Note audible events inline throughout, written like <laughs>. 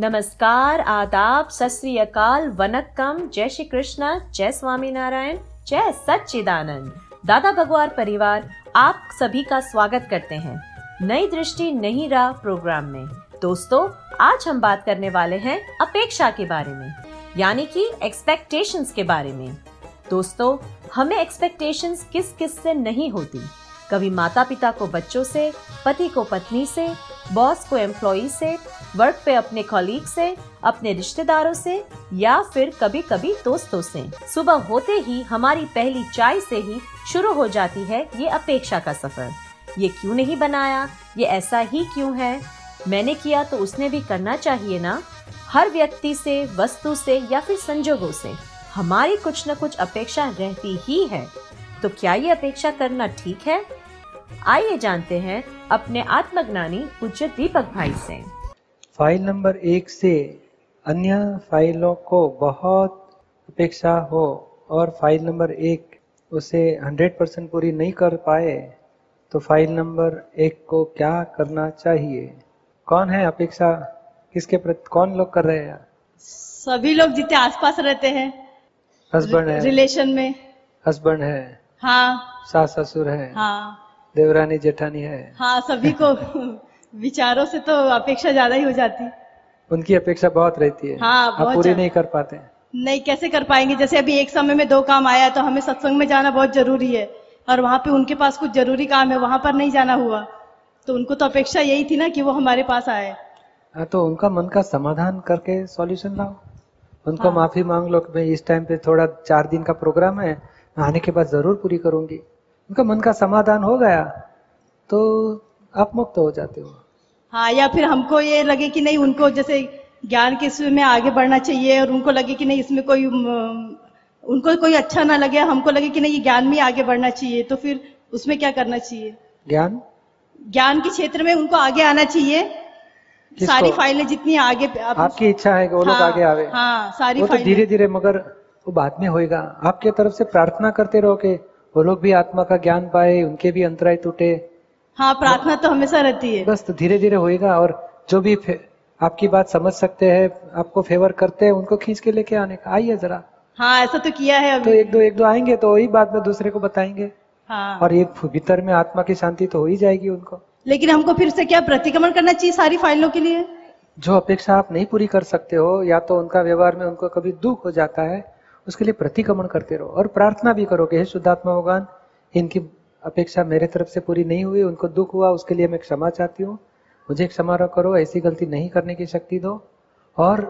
नमस्कार, आदाब अकाल, वनक्कम, जय श्री कृष्णा, जय स्वामी नारायण, जय सच्चिदानंद। दादा भगवान परिवार, आप सभी का स्वागत करते हैं नई दृष्टि नहीं रहा प्रोग्राम में। दोस्तों, आज हम बात करने वाले हैं अपेक्षा के बारे में, यानी कि एक्सपेक्टेशंस के बारे में। दोस्तों, हमें एक्सपेक्टेशंस किस किस से नहीं होती? कभी माता पिता को बच्चों से, पति को पत्नी से बॉस को एम्प्लॉय से वर्क पे अपने कॉलीग से, अपने रिश्तेदारों से, या फिर कभी कभी दोस्तों से। सुबह होते ही हमारी पहली चाय से ही शुरू हो जाती है ये अपेक्षा का सफ़र। ये क्यों नहीं बनाया? ये ऐसा ही क्यों है? मैंने किया तो उसने भी करना चाहिए ना? हर व्यक्ति से, वस्तु से या फिर संजोगों से। हमारी कुछ न कुछ अपेक्षा रहती ही है। तो क्या ये अपेक्षा करना ठीक है? आइए जानते हैं अपने आत्मज्ञानी पूज्य दीपक भाई से। फ़ाइल नंबर एक से अन्य फाइलों को बहुत अपेक्षा हो और फ़ाइल नंबर एक उसे 100 परसेंट पूरी नहीं कर पाए तो फ़ाइल नंबर एक को क्या करना चाहिए? कौन है अपेक्षा? किसके प्रति कौन लोग कर रहे हैं? सभी लोग जितने आसपास रहते हैं हस्बैंड है। रिलेशन में। हस्बैंड है। हाँ। सास ससुर है। हाँ। देवरानी जेठानी है। हाँ सभी को <laughs> विचारों से तो अपेक्षा ज़्यादा ही हो जाती। उनकी अपेक्षा बहुत रहती है। हाँ, आप पूरी नहीं कर पाते नहीं कैसे कर पाएँगे? जैसे अभी एक समय में दो काम आया तो हमें सत्संग में जाना बहुत ज़रूरी है। और वहाँ पे उनके पास कुछ ज़रूरी काम है वहाँ पर नहीं जाना हुआ। तो उनको तो अपेक्षा यही थी ना कि वो हमारे पास आए। हाँ तो उनका मन का समाधान करके सॉल्यूशन लाओ। उनको हाँ। माफ़ी मांग लो कि भाई इस टाइम पे थोड़ा चार दिन का प्रोग्राम है आने के बाद ज़रूर पूरी करूँगी। उनका मन का समाधान हो गया। तो आप मुक्त हो जाते हो। हाँ या फिर हमको ये लगे कि नहीं उनको जैसे ज्ञान के इसमें आगे बढ़ना चाहिए और उनको लगे कि नहीं इसमें कोई उनको कोई अच्छा ना लगे हमको लगे कि नहीं ये ज्ञान में आगे बढ़ना चाहिए तो फिर उसमें क्या करना चाहिए? ज्ञान? ज्ञान के क्षेत्र में उनको आगे आना चाहिए। सारी फाइलें जितनी आगे आप- आपकी इच्छा है कि वो लोग हाँ, आगे आवे। हाँ सारी वो तो फाइलें। धीरे धीरे मगर वो बाद में होएगा। आपके तरफ़ से प्रार्थना करते रहो कि वो लोग भी आत्मा का ज्ञान पाए उनके भी अंतराय टूटे। हाँ प्रार्थना तो हमेशा रहती है। बस तो धीरे धीरे होएगा और जो भी आपकी बात समझ सकते हैं आपको फेवर करते हैं उनको खींच के लेके आने का। आइए जरा। हाँ ऐसा तो किया है अभी। तो एक दो एक दो आएँगे तो वही बात में दूसरे को बताएँगे। हाँ। और ये भीतर में आत्मा की शांति तो हो ही जाएगी उनको। लेकिन हमको फिर से क्या प्रतिक्रमण करना चाहिए सारी फाइलों के लिए? जो अपेक्षा आप नहीं पूरी कर सकते हो या तो उनका व्यवहार में उनको कभी दुख हो जाता है उसके लिए प्रतिक्रमण करते रहो। और प्रार्थना भी करो कि हे शुद्धात्मा भगवान इनकी अपेक्षा मेरे तरफ़ से पूरी नहीं हुई उनको दुख हुआ उसके लिए मैं क्षमा चाहती हूँ। मुझे क्षमा करो ऐसी गलती नहीं करने की शक्ति दो। और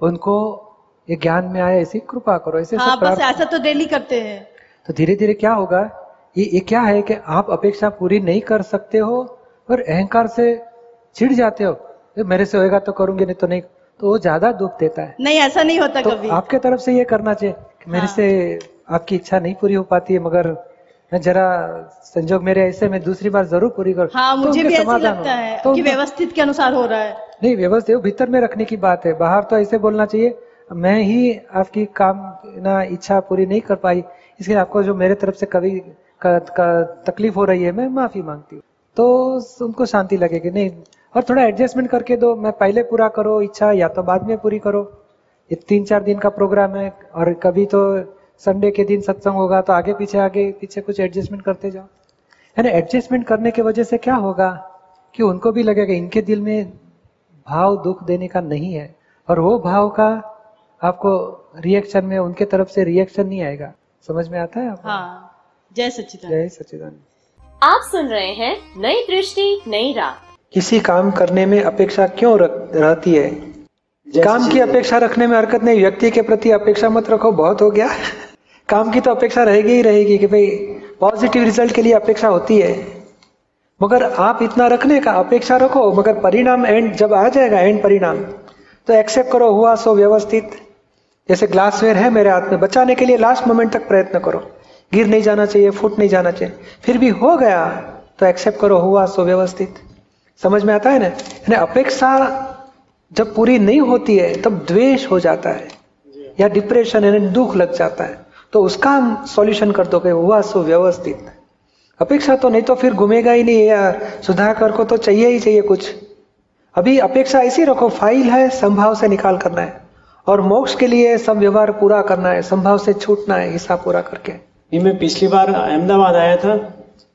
उनको ये ज्ञान में आए ऐसी कृपा करो ऐसे हाँ बस ऐसा तो डेली करते हैं। तो धीरे धीरे क्या होगा? ये ये क्या है कि आप अपेक्षा पूरी नहीं कर सकते हो और अहंकार से चिढ़ जाते हो? ये मेरे से होएगा तो करूँगी नहीं तो नहीं। तो वो ज़्यादा दुख देता है। नहीं ऐसा नहीं होता तो कभी। आपके तरफ़ से ये करना चाहिए मेरे हाँ। से आपकी इच्छा नहीं पूरी हो पाती है मगर मैं जरा संजोग मेरे ऐसे मैं दूसरी बार ज़रूर पूरी कर हाँ तो मुझे भी ऐसा लगता है तो कि व्यवस्थित के अनुसार हो रहा है। नहीं व्यवस्थित वो भीतर में रखने की बात है। बाहर तो ऐसे बोलना चाहिए मैं ही आपकी काम ना इच्छा पूरी नहीं कर पाई इसलिए आपको जो मेरे तरफ़ से कभी का, का तकलीफ़ हो रही है मैं माफ़ी मांगती हूँ। तो उनको शांति लगेगी नहीं और थोड़ा एडजस्टमेंट करके दो मैं पहले पूरा करो इच्छा या तो बाद में पूरी करो। ये तीन चार दिन का प्रोग्राम है और कभी तो संडे के दिन सत्संग होगा तो आगे पीछे आगे पीछे कुछ एडजस्टमेंट करते जाओ। यानी एडजस्टमेंट करने की वजह से क्या होगा कि उनको भी लगेगा इनके दिल में भाव दुख देने का नहीं है और वो भाव का आपको रिएक्शन में उनके तरफ़ से रिएक्शन नहीं आएगा। समझ में आता है आपको? हाँ। जय सच्चिदानंद। जय सच्चिदानंद। आप सुन रहे हैं नई दृष्टि नई राह। किसी काम करने में अपेक्षा क्यों रहती है? काम की अपेक्षा रखने में हरकत नहीं व्यक्ति के प्रति अपेक्षा मत रखो बहुत हो गया। काम की तो अपेक्षा रहेगी ही रहेगी कि भाई पॉजिटिव रिज़ल्ट के लिए अपेक्षा होती है। मगर आप इतना रखने का अपेक्षा रखो, मगर परिणाम एंड जब आ जाएगा एंड परिणाम तो एक्सेप्ट करो, हुआ सो व्यवस्थित। जैसे ग्लासवेयर है मेरे हाथ में, बचाने के लिए लास्ट मोमेंट तक प्रयत्न करो। गिर नहीं जाना चाहिए, फूट नहीं जाना चाहिए। फिर भी हो गया तो एक्सेप्ट करो, हुआ सो व्यवस्थित। समझ में आता है ना? यानी अपेक्षा जब पूरी नहीं होती है, तब द्वेष हो जाता है, या डिप्रेशन यानी दुख लग जाता है। तो उसका हम सॉल्यूशन कर दोगे, हुआ सुव्यवस्थित। अपेक्षा तो नहीं तो फिर घूमेगा ही नहीं या सुधाकर को तो चाहिए ही चाहिए कुछ। अभी अपेक्षा ऐसी रखो फ़ाइल है, संभाव से निकाल करना है। और मोक्ष के लिए सब व्यवहार पूरा करना है, संभाव से छूटना है, हिस्सा पूरा करके। मैं पिछली बार अहमदाबाद आया था,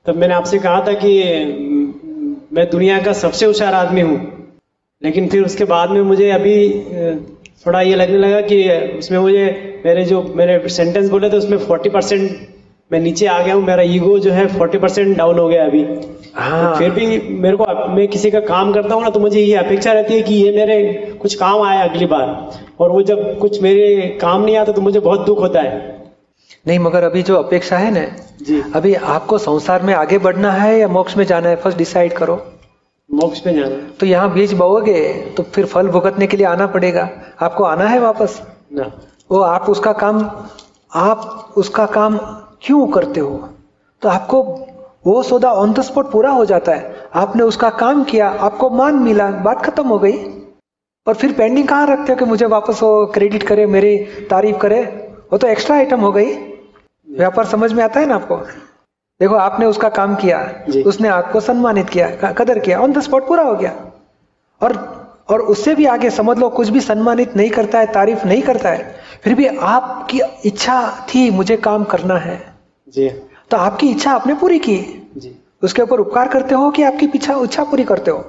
तब मैंने आपसे कहा था कि, मैं दुनिया का सबसे होशियार आदमी हूँ। लेकिन फिर उसके बाद में मुझे अभी थोड़ा ये लगने लगा कि उसमें मुझे मेरे जो मेरे सेंटेंस बोले थे उसमें फोर्टी परसेंट मैं नीचे आ गया हूँ मेरा ईगो जो है फोर्टी परसेंट डाउन हो गया अभी। हाँ। तो फिर भी मेरे को मैं किसी का काम करता हूँ ना तो मुझे ये अपेक्षा रहती है कि ये मेरे कुछ काम आए अगली बार। और वो जब कुछ मेरे काम नहीं आता तो मुझे बहुत दुख होता है। नहीं मगर अभी जो अपेक्षा है ना जी। अभी आपको संसार में आगे बढ़ना है या मोक्ष में जाना है फ़र्स्ट डिसाइड करो। मोक्ष में जाना। तो यहाँ बीज बोओगे तो फिर फल भुगतने के लिए आना पड़ेगा। आपको आना है वापस? ना। वो आप उसका काम आप उसका काम क्यों करते हो? तो आपको वो सौदा ऑन द स्पॉट पूरा हो जाता है। आपने उसका काम किया आपको मान मिला बात खत्म हो गई। और फिर पेंडिंग कहाँ रखते हो कि मुझे वापस वो क्रेडिट करे मेरी तारीफ़ करे? वो तो एक्स्ट्रा आइटम हो गई। व्यापार समझ में आता है ना आपको? देखो आपने उसका काम किया उसने आपको सम्मानित किया कदर किया ऑन द स्पॉट पूरा हो गया। और और उससे भी आगे समझ लो कुछ भी सम्मानित नहीं करता है तारीफ़ नहीं करता है फिर भी आपकी इच्छा थी मुझे काम करना है। जी। तो आपकी इच्छा आपने पूरी की। जी। उसके ऊपर उपकार करते हो कि आपकी पीछा इच्छा पूरी करते हो?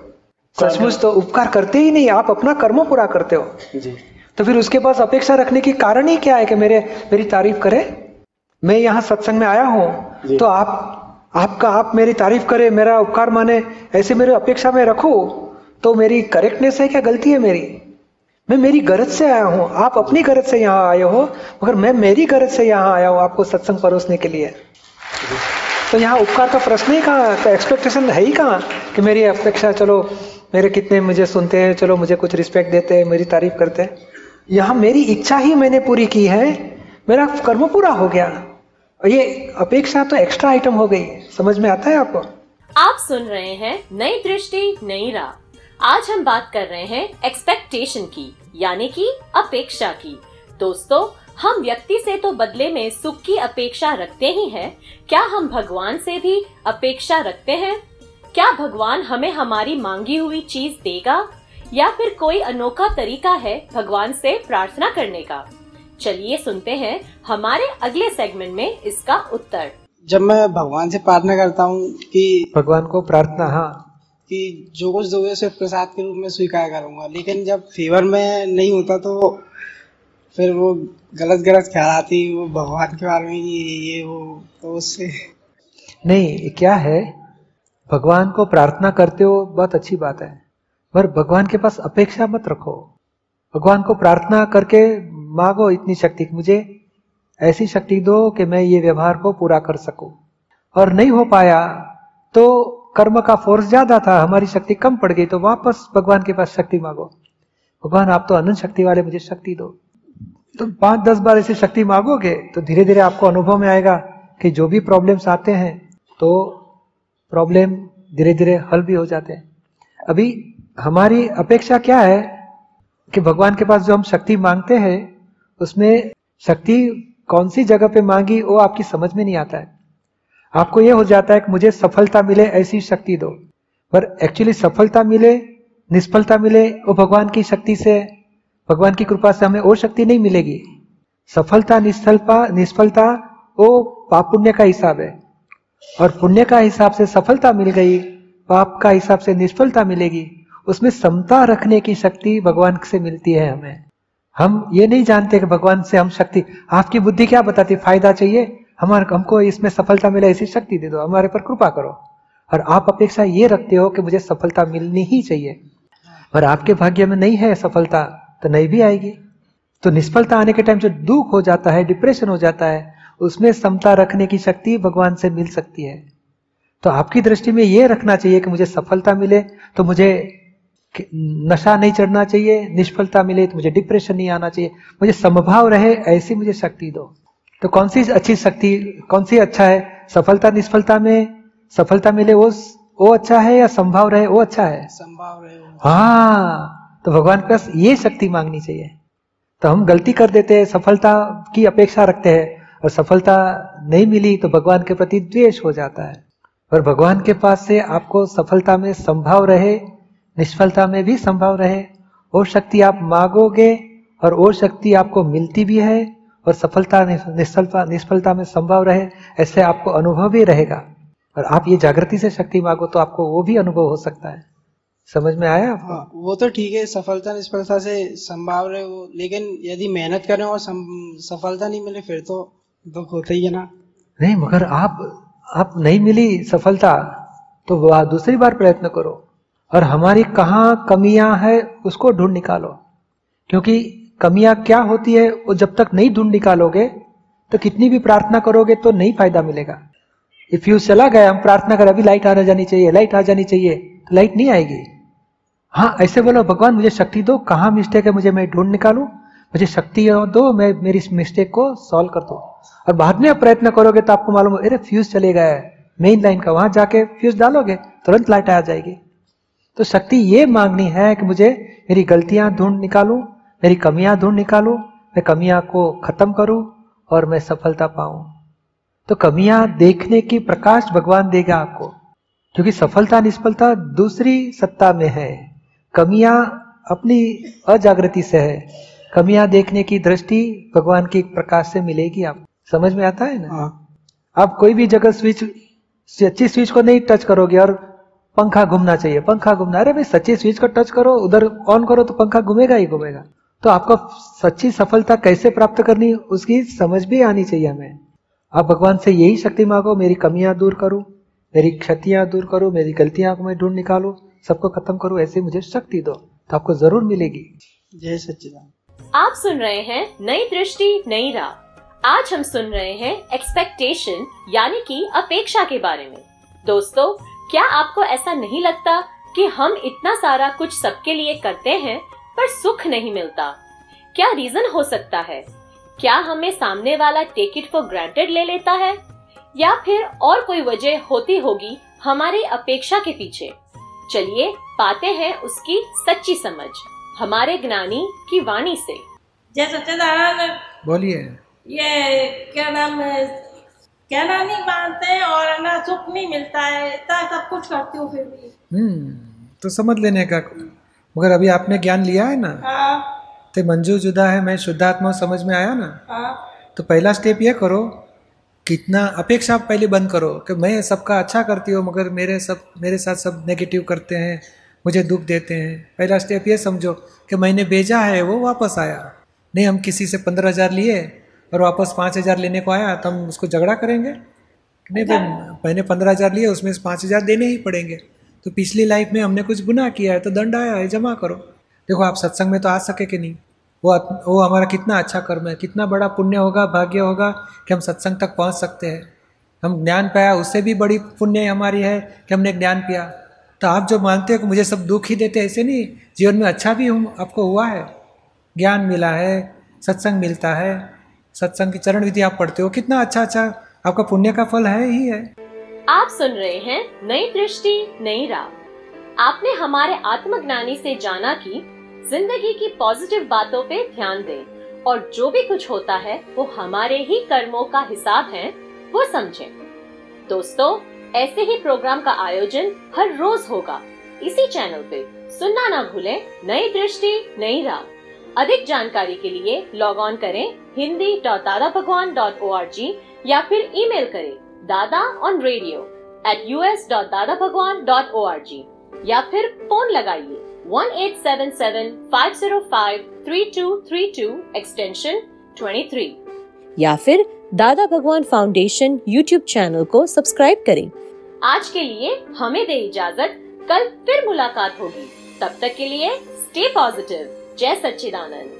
सचमुच तो उपकार करते ही नहीं आप अपना कर्म पूरा करते हो। जी। तो फिर उसके पास अपेक्षा रखने की कारण ही क्या है कि मेरे मेरी तारीफ़ करे? मैं यहाँ सत्संग में आया हूँ तो आप आपका आप मेरी तारीफ़ करे मेरा उपकार माने ऐसे मेरे अपेक्षा में रखो तो मेरी करेक्टनेस है क्या गलती है मेरी? मैं मेरी गरज से आया हूँ आप अपनी गरज से यहाँ आए हो मगर मैं मेरी गरज से यहाँ आया हूँ आपको सत्संग परोसने के लिए। तो यहाँ उपकार का प्रश्न ही कहाँ तो एक्सपेक्टेशन है ही कहाँ कि मेरी अपेक्षा चलो मेरे कितने मुझे सुनते हैं चलो मुझे कुछ रिस्पेक्ट देते हैं मेरी तारीफ़ करते हैं। यहाँ मेरी इच्छा ही मैंने पूरी की है मेरा कर्म पूरा हो गया। और ये अपेक्षा तो एक्स्ट्रा आइटम हो गई। समझ में आता है आपको? आप सुन रहे हैं नई दृष्टि, नई राह। आज हम बात कर रहे हैं एक्सपेक्टेशन की, यानी कि अपेक्षा की। दोस्तों, हम व्यक्ति से तो बदले में सुख की अपेक्षा रखते ही हैं। क्या हम भगवान से भी अपेक्षा रखते हैं? क्या भगवान हमें हमारी मांगी हुई चीज़ देगा? या फिर कोई अनोखा तरीका है भगवान से प्रार्थना करने का? चलिए सुनते हैं हमारे अगले सेगमेंट में इसका उत्तर। जब मैं भगवान से प्रार्थना करता हूँ कि भगवान को प्रार्थना हाँ। कि जो कुछ दोगे उसे प्रसाद के रूप में स्वीकार करूँगा लेकिन जब फेवर में नहीं होता तो फिर वो गलत गलत ख्याल आती वो भगवान के बारे में ये ये वो तो उससे। नहीं क्या है? भगवान को प्रार्थना करते हो बहुत अच्छी बात है। पर भगवान के पास अपेक्षा मत रखो। भगवान को प्रार्थना करके मांगो इतनी शक्ति मुझे ऐसी शक्ति दो कि मैं ये व्यवहार को पूरा कर सकूँ। और नहीं हो पाया तो कर्म का फोर्स ज़्यादा था, हमारी शक्ति कम पड़ गई तो वापस भगवान के पास शक्ति मांगो। भगवान, आप तो अनंत शक्ति वाले, मुझे शक्ति दो। तो पाँच, दस बार ऐसी शक्ति मांगोगे तो धीरे धीरे आपको अनुभव में आएगा कि जो भी प्रॉब्लम्स आते हैं तो प्रॉब्लम धीरे धीरे हल भी हो जाते हैं। अभी हमारी अपेक्षा क्या है कि भगवान के पास जो हम शक्ति मांगते हैं, उसमें शक्ति कौन सी जगह पे मांगी, वो आपकी समझ में नहीं आता है। आपको ये हो जाता है कि मुझे सफलता मिले, ऐसी शक्ति दो। पर एक्चुअली सफलता मिले, निष्फलता मिले, वो भगवान की शक्ति से, भगवान की कृपा से हमें और शक्ति नहीं मिलेगी। सफलता, निष्फलता निष्फलता, वो पाप पुण्य का हिसाब है। और पुण्य का हिसाब से सफलता मिल गई, पाप का हिसाब से निष्फलता मिलेगी। उसमें समता रखने की शक्ति भगवान से मिलती है हमें। हम ये नहीं जानते कि भगवान से हम शक्ति, आपकी बुद्धि क्या बताती, फ़ायदा चाहिए? हमारे, हमको इसमें सफलता मिले ऐसी शक्ति दे दो, हमारे पर कृपा करो। और आप अपेक्षा ये रखते हो कि मुझे सफलता मिलनी ही चाहिए। और आपके भाग्य में नहीं है सफलता तो नहीं भी आएगी। तो निष्फलता आने के टाइम जो दुख हो जाता है डिप्रेशन हो जाता है, उसमें समता रखने की शक्ति भगवान से मिल सकती है। तो आपकी दृष्टि में ये रखना चाहिए कि मुझे सफलता मिले तो मुझे नशा नहीं चढ़ना चाहिए निष्फलता मिले तो मुझे डिप्रेशन नहीं आना चाहिए। मुझे समभाव रहे ऐसी मुझे शक्ति दो। तो कौन सी अच्छी शक्ति कौन सी अच्छा है? सफलता निष्फलता में सफलता मिले वो वो अच्छा है या संभाव रहे वो अच्छा है? संभाव रहे हाँ तो भगवान के पास ये शक्ति मांगनी चाहिए। तो हम गलती कर देते हैं सफलता की अपेक्षा रखते हैं और सफलता नहीं मिली तो भगवान के प्रति द्वेष हो जाता है। और भगवान के पास से आपको सफलता में संभाव रहे निष्फलता में भी संभव रहे। और शक्ति आप मांगोगे और वो शक्ति आपको मिलती भी है और सफलता निष्फलता निष्फलता में संभव रहे ऐसे आपको अनुभव भी रहेगा। और आप ये जागृति से शक्ति मांगो तो आपको वो भी अनुभव हो सकता है। समझ में आया आपको? हाँ, वो तो ठीक है सफलता निष्फलता से संभाव रहे वो लेकिन यदि मेहनत करें और सफलता नहीं मिले फिर तो दुख होता ही है ना। नहीं मगर आप आप नहीं मिली सफलता तो दूसरी बार प्रयत्न करो। और हमारी कहाँ कमियाँ है, उसको ढूंढ निकालो। क्योंकि कमियाँ क्या होती है, वो जब तक नहीं ढूंढ निकालोगे तो कितनी भी प्रार्थना करोगे तो नहीं फ़ायदा मिलेगा। यू चला गया, हम प्रार्थना कर, अभी लाइट आ जानी चाहिए लाइट आ जानी चाहिए तो लाइट नहीं आएगी। हाँ ऐसे बोलो, भगवान मुझे शक्ति दो, कहाँ मिस्टेक है मुझे मैं ढूंढ निकालू? मुझे शक्ति दो, मैं मेरी इस मिस्टेक को सॉल्व कर दो। और बाद में प्रयत्न करोगे तो आपको मालूम अरे फ्यूज चले गया है मेन लाइन का, वहाँ जाके फ्यूज डालोगे, तुरंत लाइट आ जाएगी। तो शक्ति ये मांगनी है कि मुझे मेरी गलतियाँ ढूंढ निकालू मेरी कमियाँ ढूंढ निकालू मैं कमियाँ को खत्म करूँ और मैं सफलता पाऊँ। तो कमियाँ देखने की प्रकाश भगवान देगा आपको क्योंकि सफलता निष्फलता दूसरी सत्ता में है। कमियाँ अपनी अजागृति से है। कमियाँ देखने की दृष्टि भगवान की प्रकाश से मिलेगी आप समझ में आता है ना? हाँ। आप कोई भी जगह स्विच अच्छी स्विच को नहीं टच करोगे और पंखा घूमना चाहिए पंखा घूमना। अरे भाई सच्ची स्विच को टच करो उधर ऑन करो तो पंखा घूमेगा ही घूमेगा। तो आपको सच्ची सफलता कैसे प्राप्त करनी उसकी समझ भी आनी चाहिए हमें। आप भगवान से यही शक्ति मांगो मेरी कमियाँ दूर करो मेरी क्षतियाँ दूर करो मेरी गलतियाँ को मैं ढूंढ निकालो सबको खत्म करो ऐसे मुझे शक्ति दो तो आपको ज़रूर मिलेगी। जय सच्चिदान आप सुन रहे हैं नई दृष्टि नई राह। आज हम सुन रहे हैं एक्सपेक्टेशन यानी कि अपेक्षा के बारे में। दोस्तों क्या आपको ऐसा नहीं लगता कि हम इतना सारा कुछ सबके लिए करते हैं पर सुख नहीं मिलता? क्या रीजन हो सकता है? क्या हमें सामने वाला टेक इट फॉर ग्रांटेड ले लेता है? या फिर और कोई वजह होती होगी हमारी अपेक्षा के पीछे? चलिए पाते हैं उसकी सच्ची समझ हमारे ज्ञानी की वाणी से। जय सच्चिदानंद। बोलिए। ये क्या नाम कहना नहीं मानते और ना सुख नहीं मिलता है इतना सब कुछ करती हूँ फिर भी। हम्म तो समझ लेने का। मगर अभी आपने ज्ञान लिया है ना? हाँ। तो मंजू जुदा है मैं शुद्धात्मा समझ में आया ना? हाँ। तो पहला स्टेप ये करो कितना अपेक्षा पहले बंद करो कि मैं सबका अच्छा करती हूँ मगर मेरे सब मेरे साथ सब नेगेटिव करते हैं मुझे दुख देते हैं। पहला स्टेप ये समझो कि मैंने भेजा है वो वापस आया। नहीं हम किसी से पंद्रह हज़ार लिए और वापस पाँच हज़ार लेने को आया तो हम उसको झगड़ा करेंगे। नहीं तो मैंने पंद्रह हज़ार लिए उसमें से पाँच हज़ार देने ही पड़ेंगे। तो पिछली लाइफ में हमने कुछ गुनाह किया है तो दंड आया है जमा करो। देखो आप सत्संग में तो आ सके कि नहीं? वो वो हमारा कितना अच्छा कर्म है कितना बड़ा पुण्य होगा भाग्य होगा कि हम सत्संग तक पहुँच सकते हैं। हम ज्ञान पाया उससे भी बड़ी पुण्य हमारी है कि हमने ज्ञान पिया। तो आप जो मानते हो कि मुझे सब दुख ही देते ऐसे नहीं। जीवन में अच्छा भी हूँ आपको हुआ है। ज्ञान मिला है सत्संग मिलता है। सत्संग की चरण विधि आप पढ़ते हो, कितना अच्छा अच्छा आपका पुण्य का फल है, ही है। आप सुन रहे हैं नई दृष्टि, नई राह। आपने हमारे आत्मज्ञानी से जाना कि ज़िंदगी की पॉजिटिव बातों पे ध्यान दें और जो भी कुछ होता है, वो हमारे ही कर्मों का हिसाब है, वो समझें। दोस्तों, ऐसे ही प्रोग्राम का आयोजन हर रोज होगा। इसी चैनल पे सुनना ना भूलें नई दृष्टि, नई राह। अधिक जानकारी के लिए लॉग ऑन करें Hindi dot Dada Bhagwan dot O R G या फिर ईमेल करें Dada on radio at U S dot Dada Bhagwan dot O R G या फिर फ़ोन लगाइए one eight seven seven five zero five three two three two extension twenty three या फिर Dada Bhagwan foundation YouTube channel को subscribe करें। आज के लिए हमें दे इजाज़त कल फिर मुलाकात होगी। तब तक के लिए स्टे पॉजिटिव जय सच्चिदानंद।